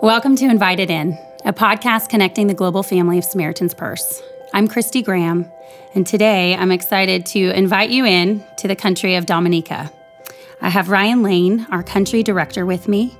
Welcome to Invited In, a podcast connecting the global family of Samaritan's Purse. I'm Christy Graham, and today I'm excited to invite you in to the country of Dominica. I have Ryan Lane, our country director, with me.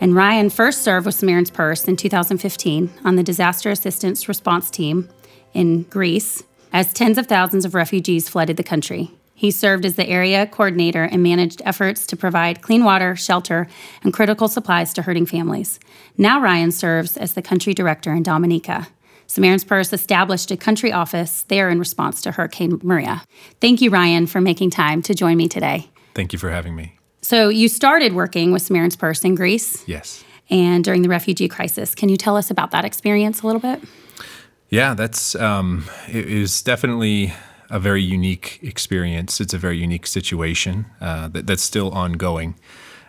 And Ryan first served with Samaritan's Purse in 2015 on the disaster assistance response team in Greece as tens of thousands of refugees flooded the country. He served as the area coordinator and managed efforts to provide clean water, shelter, and critical supplies to hurting families. Now Ryan serves as the country director in Dominica. Samaritan's Purse established a country office there in response to Hurricane Maria. Thank you, Ryan, for making time to join me today. Thank you for having me. So, you started working with Samaritan's Purse in Greece? Yes. And during the refugee crisis. Can you tell us about that experience a little bit? Yeah, that's um, it is definitely a very unique experience. It's a very unique situation uh, that, that's still ongoing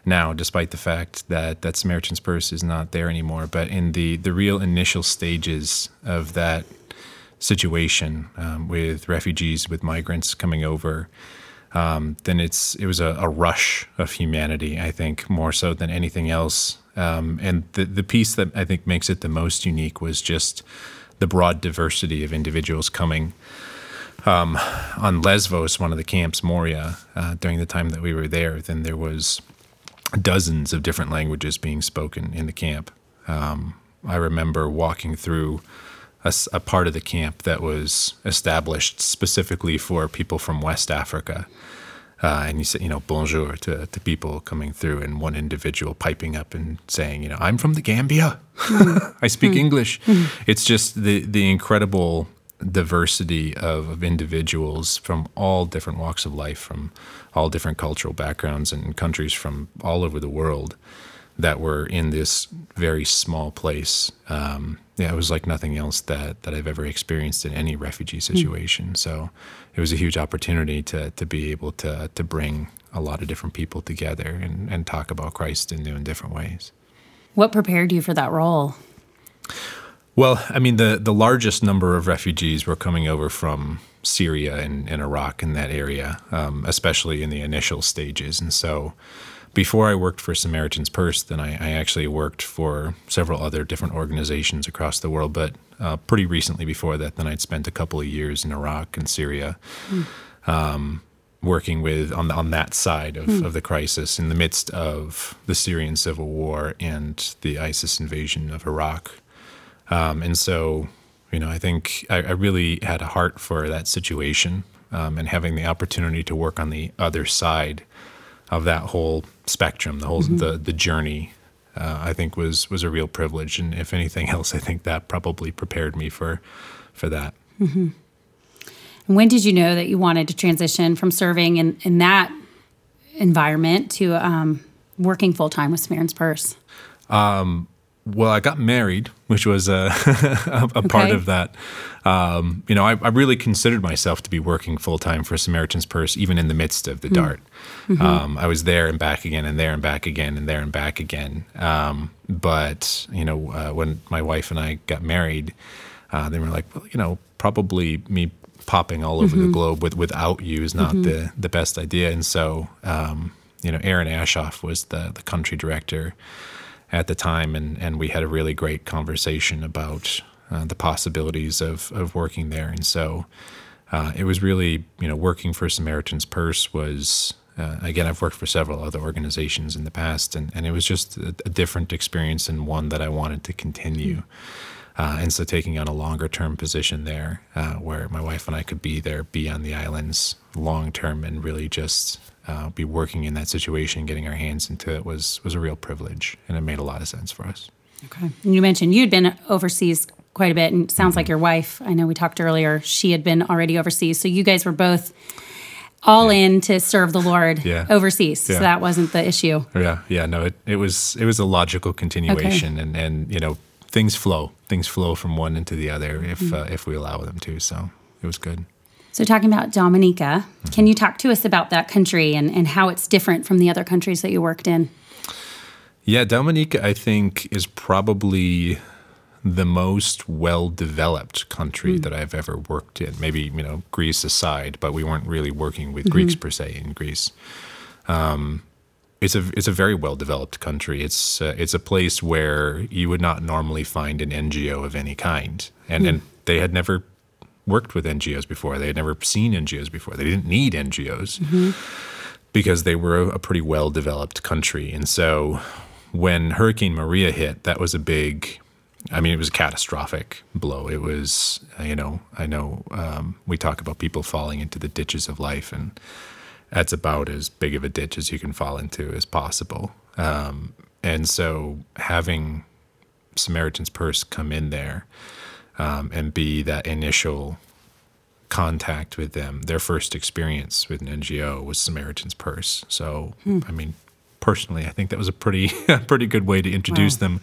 now, despite the fact that that Samaritan's Purse is not there anymore. But in the the real initial stages of that situation um, with refugees, with migrants coming over, um, then it's it was a, a, rush of humanity. I think more so than anything else. Um, and the the piece that I think makes it the most unique was just the broad diversity of individuals coming um, on Lesvos, one of the camps, Moria, uh, during the time that we were there, then there was dozens of different languages being spoken in the camp. Um, I remember walking through a, a, part of the camp that was established specifically for people from West Africa. Uh, and you say, you know, bonjour to, to people coming through, and one individual piping up and saying, you know, I'm from the Gambia. Mm. I speak mm. English. Mm. It's just the the incredible diversity of, of, individuals from all different walks of life, from all different cultural backgrounds and countries from all over the world that were in this very small place. Um, yeah, it was like nothing else that, that I've ever experienced in any refugee hmm. situation. Mm. So it was a huge opportunity to, to be able to, to bring a lot of different people together and, and talk about Christ in new and different ways. What prepared you for that role? Well, I mean, the, the largest number of refugees were coming over from Syria and, and Iraq in that area, um, especially in the initial stages. And so before I worked for Samaritan's Purse, then I, I actually worked for several other different organizations across the world. But uh, pretty recently before that, then I'd spent a couple of years in Iraq and Syria. Mm. Um, working with on on that side of, mm. of the crisis in the midst of the Syrian civil war and the ISIS invasion of Iraq. Um, and so, you know, I think I, I, really had a heart for that situation um, and having the opportunity to work on the other side of that whole spectrum, the whole mm-hmm. the the journey. Uh, I think was was a real privilege, and if anything else, I think that probably prepared me for for that. Mm-hmm. And when did you know that you wanted to transition from serving in, in that environment to um, working full time with Samaritan's Purse? Um, well, I got married, which was a, a, a okay. part of that. Um, you know, I, I, really considered myself to be working full time for Samaritan's Purse, even in the midst of the mm. DART. Mm-hmm. Um, I was there and back again, and there and back again, and there and back again. Um, but you know, uh, when my wife and I got married, uh, they were like, well, you know, probably me popping all over mm-hmm. the globe with, without you is not mm-hmm. the the best idea. And so, um, you know, Aaron Ashoff was the the country director at the time, and, and we had a really great conversation about uh, the possibilities of, of working there. And so uh, it was really, you know, working for Samaritan's Purse was, uh, again, I've worked for several other organizations in the past, and, and it was just a, a different experience and one that I wanted to continue. Uh, and so taking on a longer term position there uh, where my wife and I could be there, be on the islands long term, and really just uh, be working in that situation, getting our hands into it was was a real privilege, and it made a lot of sense for us. Okay, and you mentioned you'd been overseas quite a bit, and sounds mm-hmm. like your wife. I know we talked earlier; she had been already overseas, so you guys were both all yeah. in to serve the Lord yeah. overseas. Yeah. So that wasn't the issue. Yeah, yeah, no, it, it was it was a logical continuation, okay. and and you know things flow, things flow from one into the other if mm-hmm. uh, if we allow them to. So it was good. So, talking about Dominica, mm-hmm. can you talk to us about that country and, and how it's different from the other countries that you worked in? Yeah, Dominica, I think, is probably the most well developed country mm. that I've ever worked in. Maybe, you know, Greece aside, but we weren't really working with mm-hmm. Greeks per se in Greece. Um, it's a it's a very well developed country. It's uh, it's a place where you would not normally find an NGO of any kind, and and they had never worked with NGOs before. They had never seen NGOs before. They didn't need NGOs because they were a, a pretty well developed country. And so when Hurricane Maria hit, that was a big. I mean, it was a catastrophic blow. It was, you know, I know um, we talk about people falling into the ditches of life, and that's about as big of a ditch as you can fall into as possible. Um, and so having Samaritan's Purse come in there um, and be that initial contact with them, their first experience with an NGO was Samaritan's Purse. So, I mean, personally, I think that was a pretty pretty good way to introduce Wow. them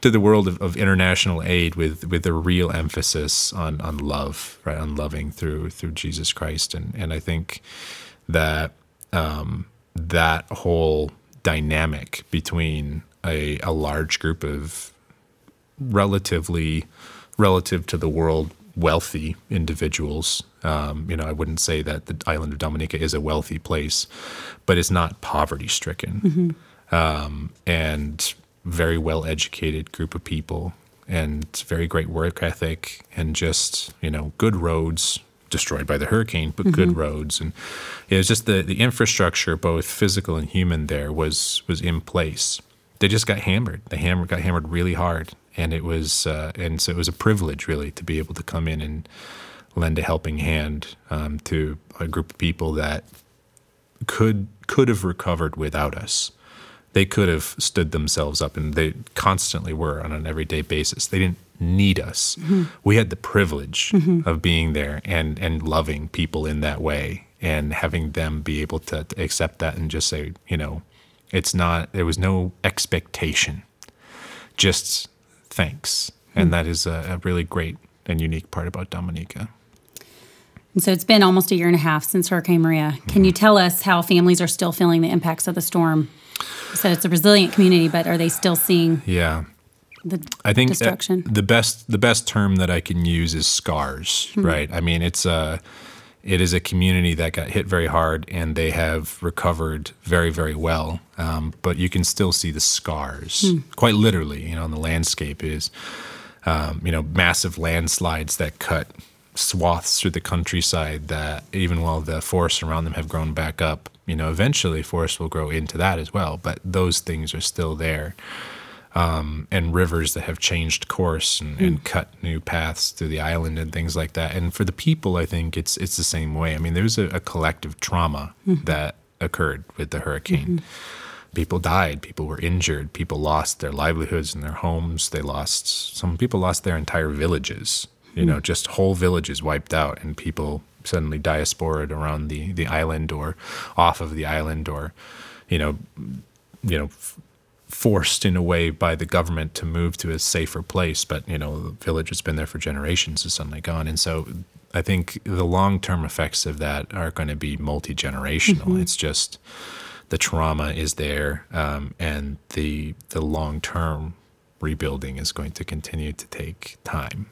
to the world of, of international aid with with a real emphasis on on love, right? On loving through through Jesus Christ, and and I think that um, that whole dynamic between a, a large group of relatively relative to the world wealthy individuals. Um, you know, I wouldn't say that the island of Dominica is a wealthy place, but it's not poverty stricken. Um, and very well educated group of people and very great work ethic and just, you know, good roads destroyed by the hurricane, but good roads. And it was just the, the infrastructure, both physical and human there was, was in place they just got hammered. They hammer got hammered really hard, and it was uh, and so it was a privilege really to be able to come in and lend a helping hand um, to a group of people that could could have recovered without us. They could have stood themselves up, and they constantly were on an everyday basis. They didn't need us. Mm-hmm. We had the privilege mm-hmm. of being there and and loving people in that way, and having them be able to, to accept that and just say, you know, it's not. There was no expectation, just thanks, and hmm. that is a, a really great and unique part about Dominica. And so it's been almost a year and a half since Hurricane Maria. Can you hmm. tell us how families are still feeling the impacts of the storm? Said it's a resilient community, but are they still seeing Yeah. the I think uh, destruction? the best the best term that I can use is scars, right? I mean, it's a it is a community that got hit very hard, and they have recovered very very well. Um, but you can still see the scars, quite literally. You know, on the landscape is um, you know massive landslides that cut swaths through the countryside. That even while the forests around them have grown back up, you know, eventually forests will grow into that as well. But those things are still there um, and rivers that have changed course and, and hmm. cut new paths through the island and things like that. And for the people, I think it's it's the same way. I mean, there's a, a collective trauma hmm. that occurred with the hurricane. Hmm. People died. People were injured. People lost their livelihoods and their homes. They lost. Some people lost their entire villages. You know, just whole villages wiped out, and people suddenly diaspored around the the island or off of the island, or you know, you know, forced in a way by the government to move to a safer place. But you know, the village that's been there for generations is suddenly gone, and so I think the long term effects of that are going to be multi generational. It's just the trauma is there, um, and the the long term rebuilding is going to continue to take time.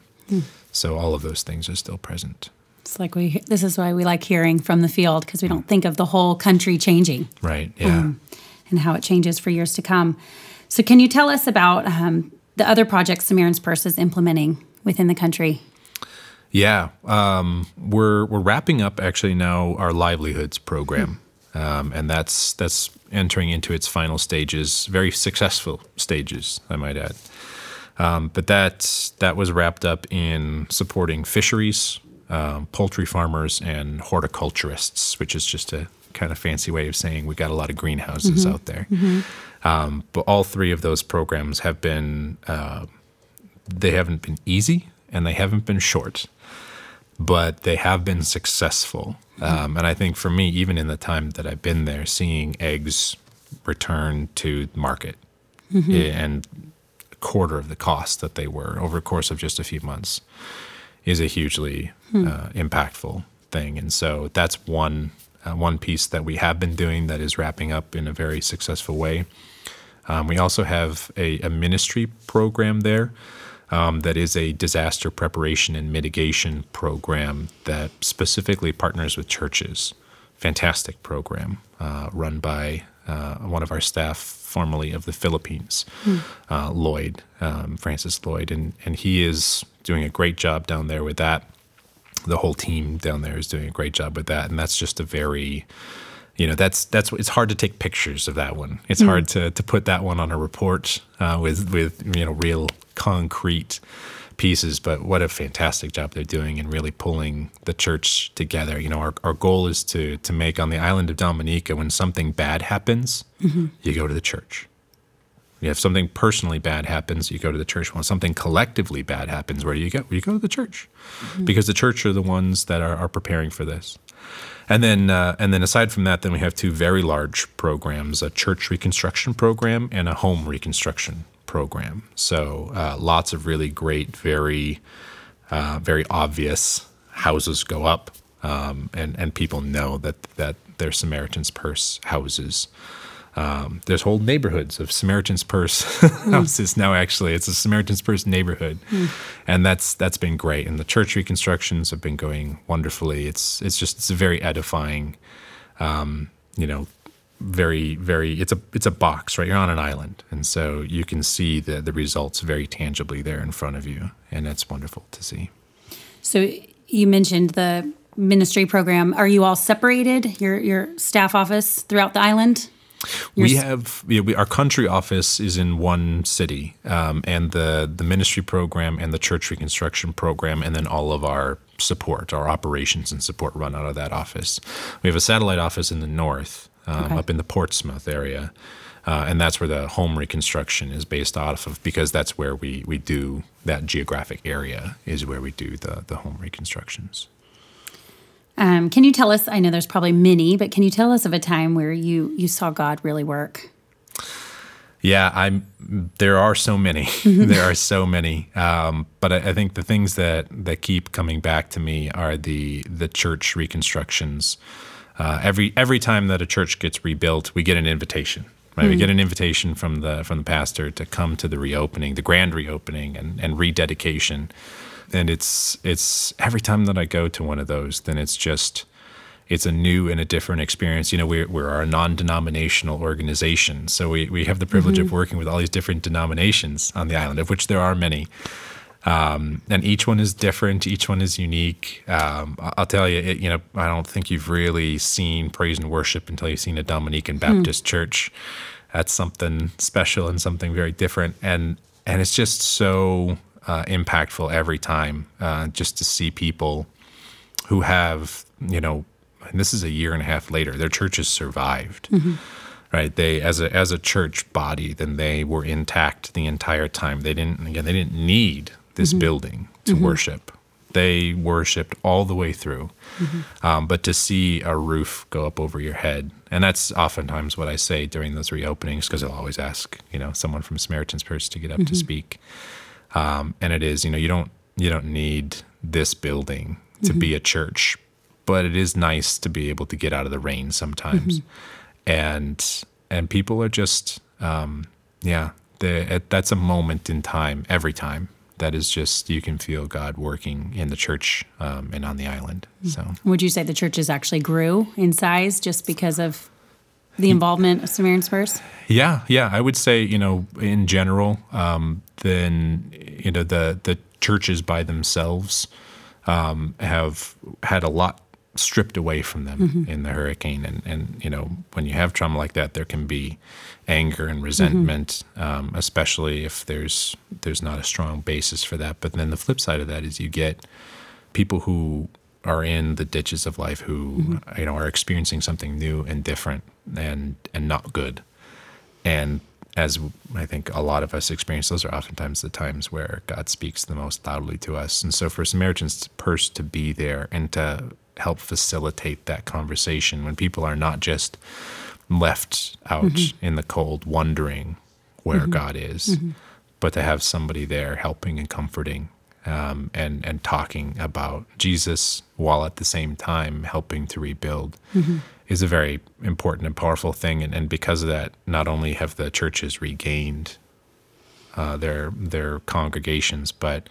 So all of those things are still present. It's like we. This is why we like hearing from the field because we don't think of the whole country changing Right. Yeah. and how it changes for years to come. So, can you tell us about um, the other projects Samaritan's Purse is implementing within the country? Yeah, um, we're we're wrapping up actually now our livelihoods program, um, and that's that's entering into its final stages, very successful stages, I might add. Um, but that that was wrapped up in supporting fisheries, um, poultry farmers, and horticulturists, which is just a kind of fancy way of saying we got a lot of greenhouses out there. Um, but all three of those programs have been uh, they haven't been easy and they haven't been short, but they have been successful. Um, and I think for me, even in the time that I've been there, seeing eggs return to market eh, and quarter of the cost that they were over the course of just a few months is a hugely uh, impactful thing. And so that's one uh, one piece that we have been doing that is wrapping up in a very successful way. Um, we also have a, a ministry program there um, that is a disaster preparation and mitigation program that specifically partners with churches. Fantastic program uh, run by uh, one of our staff, formerly of the Philippines, uh, Lloyd, um, Francis Lloyd, and and he is doing a great job down there with that. The whole team down there is doing a great job with that, and that's just a very you know that's that's it's hard to take pictures of that one. It's hard to to put that one on a report uh, with with you know real concrete pieces. But what a fantastic job they're doing in really pulling the church together. You know, our our goal is to to make on the island of Dominica when something bad happens, you go to the church. You have something personally bad happens, you go to the church. When something collectively bad happens, where do you go? You go to the church, because the church are the ones that are, are preparing for this. And then, uh, and then aside from that, then we have two very large programs: a church reconstruction program and a home reconstruction program. So uh, lots of really great, very, uh, very obvious houses go up, um, and and people know that that they're Samaritan's Purse houses. Um, there's whole neighborhoods of Samaritan's Purse houses now. Actually, it's a Samaritan's Purse neighborhood, and that's that's been great. And the church reconstructions have been going wonderfully. It's it's just it's a very edifying, um, you know, very very. It's a it's a box, right? You're on an island, and so you can see the the results very tangibly there in front of you, and that's wonderful to see. So you mentioned the ministry program. Are you all separated? Your your staff office throughout the island? We have you know, we, our country office is in one city, um, and the the ministry program and the church reconstruction program, and then all of our support, our operations and support, run out of that office. We have a satellite office in the north, um, Okay. up in the Portsmouth area, uh, and that's where the home reconstruction is based off of, because that's where we we do that geographic area is where we do the the home reconstructions. Um, can you tell us? I know there's probably many, but can you tell us of a time where you you saw God really work? Yeah, I'm. There are so many. there are so many. Um, but I, I think the things that that keep coming back to me are the the church reconstructions. Uh, every every time that a church gets rebuilt, we get an invitation. Right? We get an invitation from the from the pastor to come to the reopening, the grand reopening, and and rededication. And it's it's every time that I go to one of those, then it's just it's a new and a different experience. You know, we're, we're a non-denominational organization, so we, we have the privilege of working with all these different denominations on the island, of which there are many. Um, and each one is different. Each one is unique. Um, I'll tell you, it, you know, I don't think you've really seen praise and worship until you've seen a Dominican Baptist church. That's something special and something very different. And and it's just so uh, impactful every time, uh, just to see people who have, you know, and this is a year and a half later, their church has survived. Right? They as a as a church body, then they were intact the entire time. They didn't again, they didn't need this building to worship. They worshipped all the way through. Um, but to see a roof go up over your head, and that's oftentimes what I say during those reopenings, because I'll always ask, you know, someone from Samaritan's Purse to get up to speak. Um, and it is you know you don't you don't need this building to be a church but it is nice to be able to get out of the rain sometimes. And and people are just um, yeah that's a moment in time every time that is just you can feel god working in the church um, and on the island so Would you say the churches actually grew in size just because of the involvement of Samaritan's Purse? Yeah, yeah, I would say you know in general, um, then you know the the churches by themselves um, have had a lot stripped away from them mm-hmm. in the hurricane, and and you know when you have trauma like that, there can be anger and resentment, mm-hmm. um, especially if there's there's not a strong basis for that. But then the flip side of that is you get people who are in the ditches of life who mm-hmm. you know are experiencing something new and different and and not good. And as I think a lot of us experience, those are oftentimes the times where God speaks the most loudly to us. And so for Samaritan's Purse to be there and to help facilitate that conversation when people are not just left out in the cold wondering where God is, but to have somebody there helping and comforting um, and, and talking about Jesus while at the same time helping to rebuild is a very important and powerful thing. And, and because of that, not only have the churches regained uh, their their congregations, but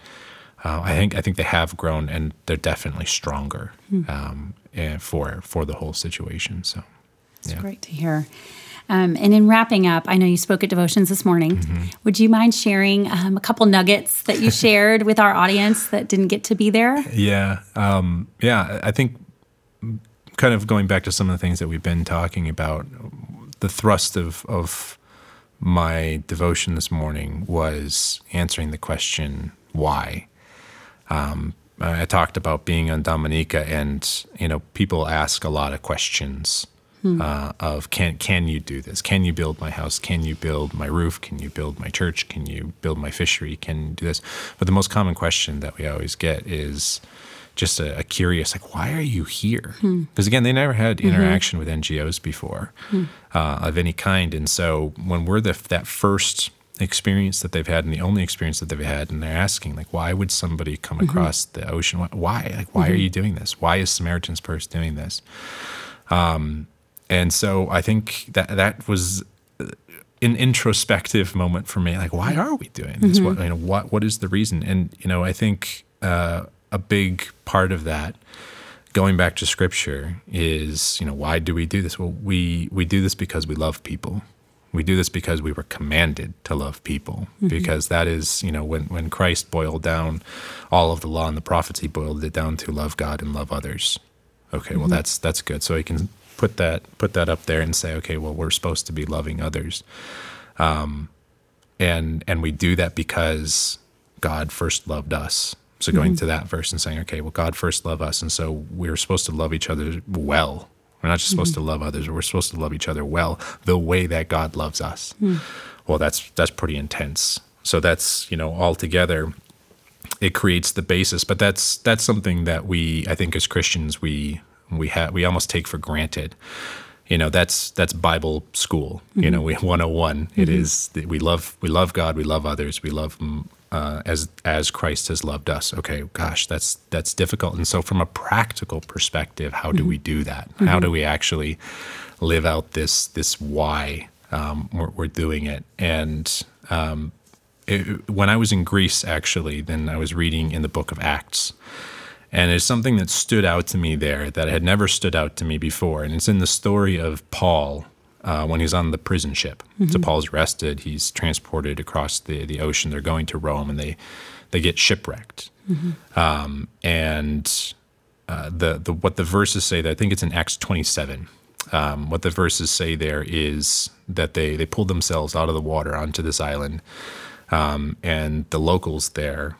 uh, I think I think they have grown and they're definitely stronger um, eh, for for the whole situation. So, It's yeah. great to hear. Um, and in wrapping up, I know you spoke at devotions this morning. Mm-hmm. Would you mind sharing um, a couple nuggets that you shared with our audience that didn't get to be there? Yeah, um, yeah. I think kind of going back to some of the things that we've been talking about, the thrust of of my devotion this morning was answering the question why. Um, I talked about being on Dominica, and you know, people ask a lot of questions hmm. uh, of can can you do this? Can you build my house? Can you build my roof? Can you build my church? Can you build my fishery? Can you do this? But the most common question that we always get is just a, a curious, like, why are you here? Because hmm. again, they never had mm-hmm. interaction mm-hmm. with NGOs before hmm. uh, of any kind, and so when we're the, that first experience that they've had and the only experience that they've had and they're asking like why would somebody come mm-hmm. across the ocean why like why mm-hmm. are you doing this why is samaritan's purse doing this um, and so I think that that was an introspective moment for me. Like, why are we doing this? Mm-hmm. What you know, what what is the reason? And you know, I think uh, a big part of that, going back to Scripture, is you know, why do we do this? Well, we we do this because we love people. We do this because we were commanded to love people, mm-hmm. because that is, you know, when, when Christ boiled down all of the law and the prophets, he boiled it down to love God and love others. Okay, mm-hmm. well that's that's good. So he can put that put that up there and say, okay, well, we're supposed to be loving others, um, and and we do that because God first loved us. So going mm-hmm. to that verse and saying, okay, well, God first loved us, and so we're supposed to love each other well. We're not just supposed mm-hmm. to love others; we're supposed to love each other well, the way that God loves us. Mm. Well, that's that's pretty intense. So that's you know all together it creates the basis but that's that's something that we i think as christians we we have we almost take for granted you know that's that's bible school mm-hmm. you know we 101 mm-hmm. it is we love we love god we love others we love uh, as as christ has loved us okay gosh that's that's difficult and so from a practical perspective how do mm-hmm. we do that how mm-hmm. do we actually live out this this why um, we're, we're, doing it and um, it, when i was in greece actually then i was reading in the book of acts and it's something that stood out to me there that had never stood out to me before. And it's in the story of Paul uh, when he's on the prison ship. Mm-hmm. So Paul's arrested, he's transported across the, the ocean. They're going to Rome and they, they get shipwrecked. Mm-hmm. Um, and uh, the, the, what the verses say, that I think it's in Acts 27. Um, what the verses say there is that they, they pulled themselves out of the water onto this island. Um, and the locals there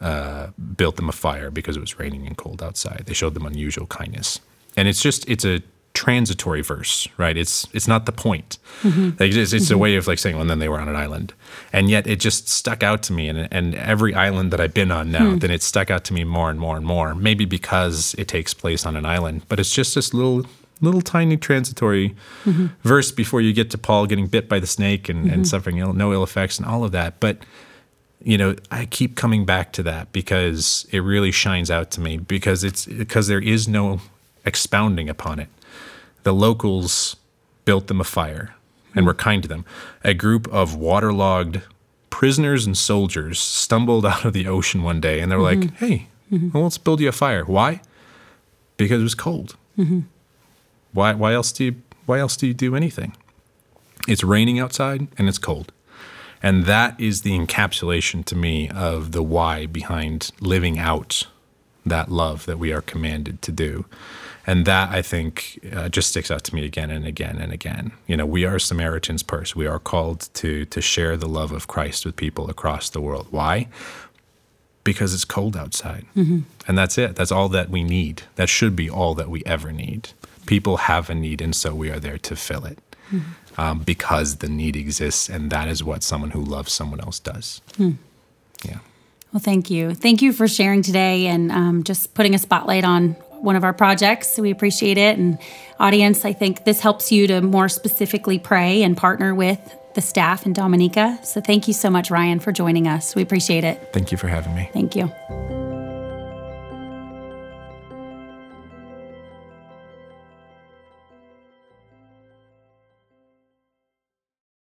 uh, built them a fire because it was raining and cold outside. They showed them unusual kindness, and it's just it's a transitory verse, right? It's it's not the point. Mm-hmm. Like it's, it's mm-hmm. a way of like saying, well, and then they were on an island, and yet it just stuck out to me. And and every island that I've been on now, mm. then it stuck out to me more and more and more. Maybe because it takes place on an island, but it's just this little little tiny transitory mm-hmm. verse before you get to Paul getting bit by the snake and, and mm-hmm. suffering Ill, no ill effects and all of that, but you know, I keep coming back to that because it really shines out to me because it's because there is no expounding upon it. The locals built them a fire and were kind to them. A group of waterlogged prisoners and soldiers stumbled out of the ocean one day and they were mm-hmm. like, "Hey, mm-hmm. well, let's build you a fire." Why? Because it was cold. Mm-hmm. Why? Why else do you? Why else do you do anything? It's raining outside and it's cold. And that is the encapsulation to me of the why behind living out that love that we are commanded to do. And that I think uh, just sticks out to me again and again and again. You know, we are Samaritan's purse. We are called to to share the love of Christ with people across the world. Why? Because it's cold outside. Mm-hmm. And that's it. That's all that we need. That should be all that we ever need. People have a need, and so we are there to fill it mm-hmm. um, because the need exists, and that is what someone who loves someone else does. Mm. Yeah. Well, thank you. Thank you for sharing today and um, just putting a spotlight on one of our projects. We appreciate it. And, audience, I think this helps you to more specifically pray and partner with the staff and Dominica. So, thank you so much, Ryan, for joining us. We appreciate it. Thank you for having me. Thank you.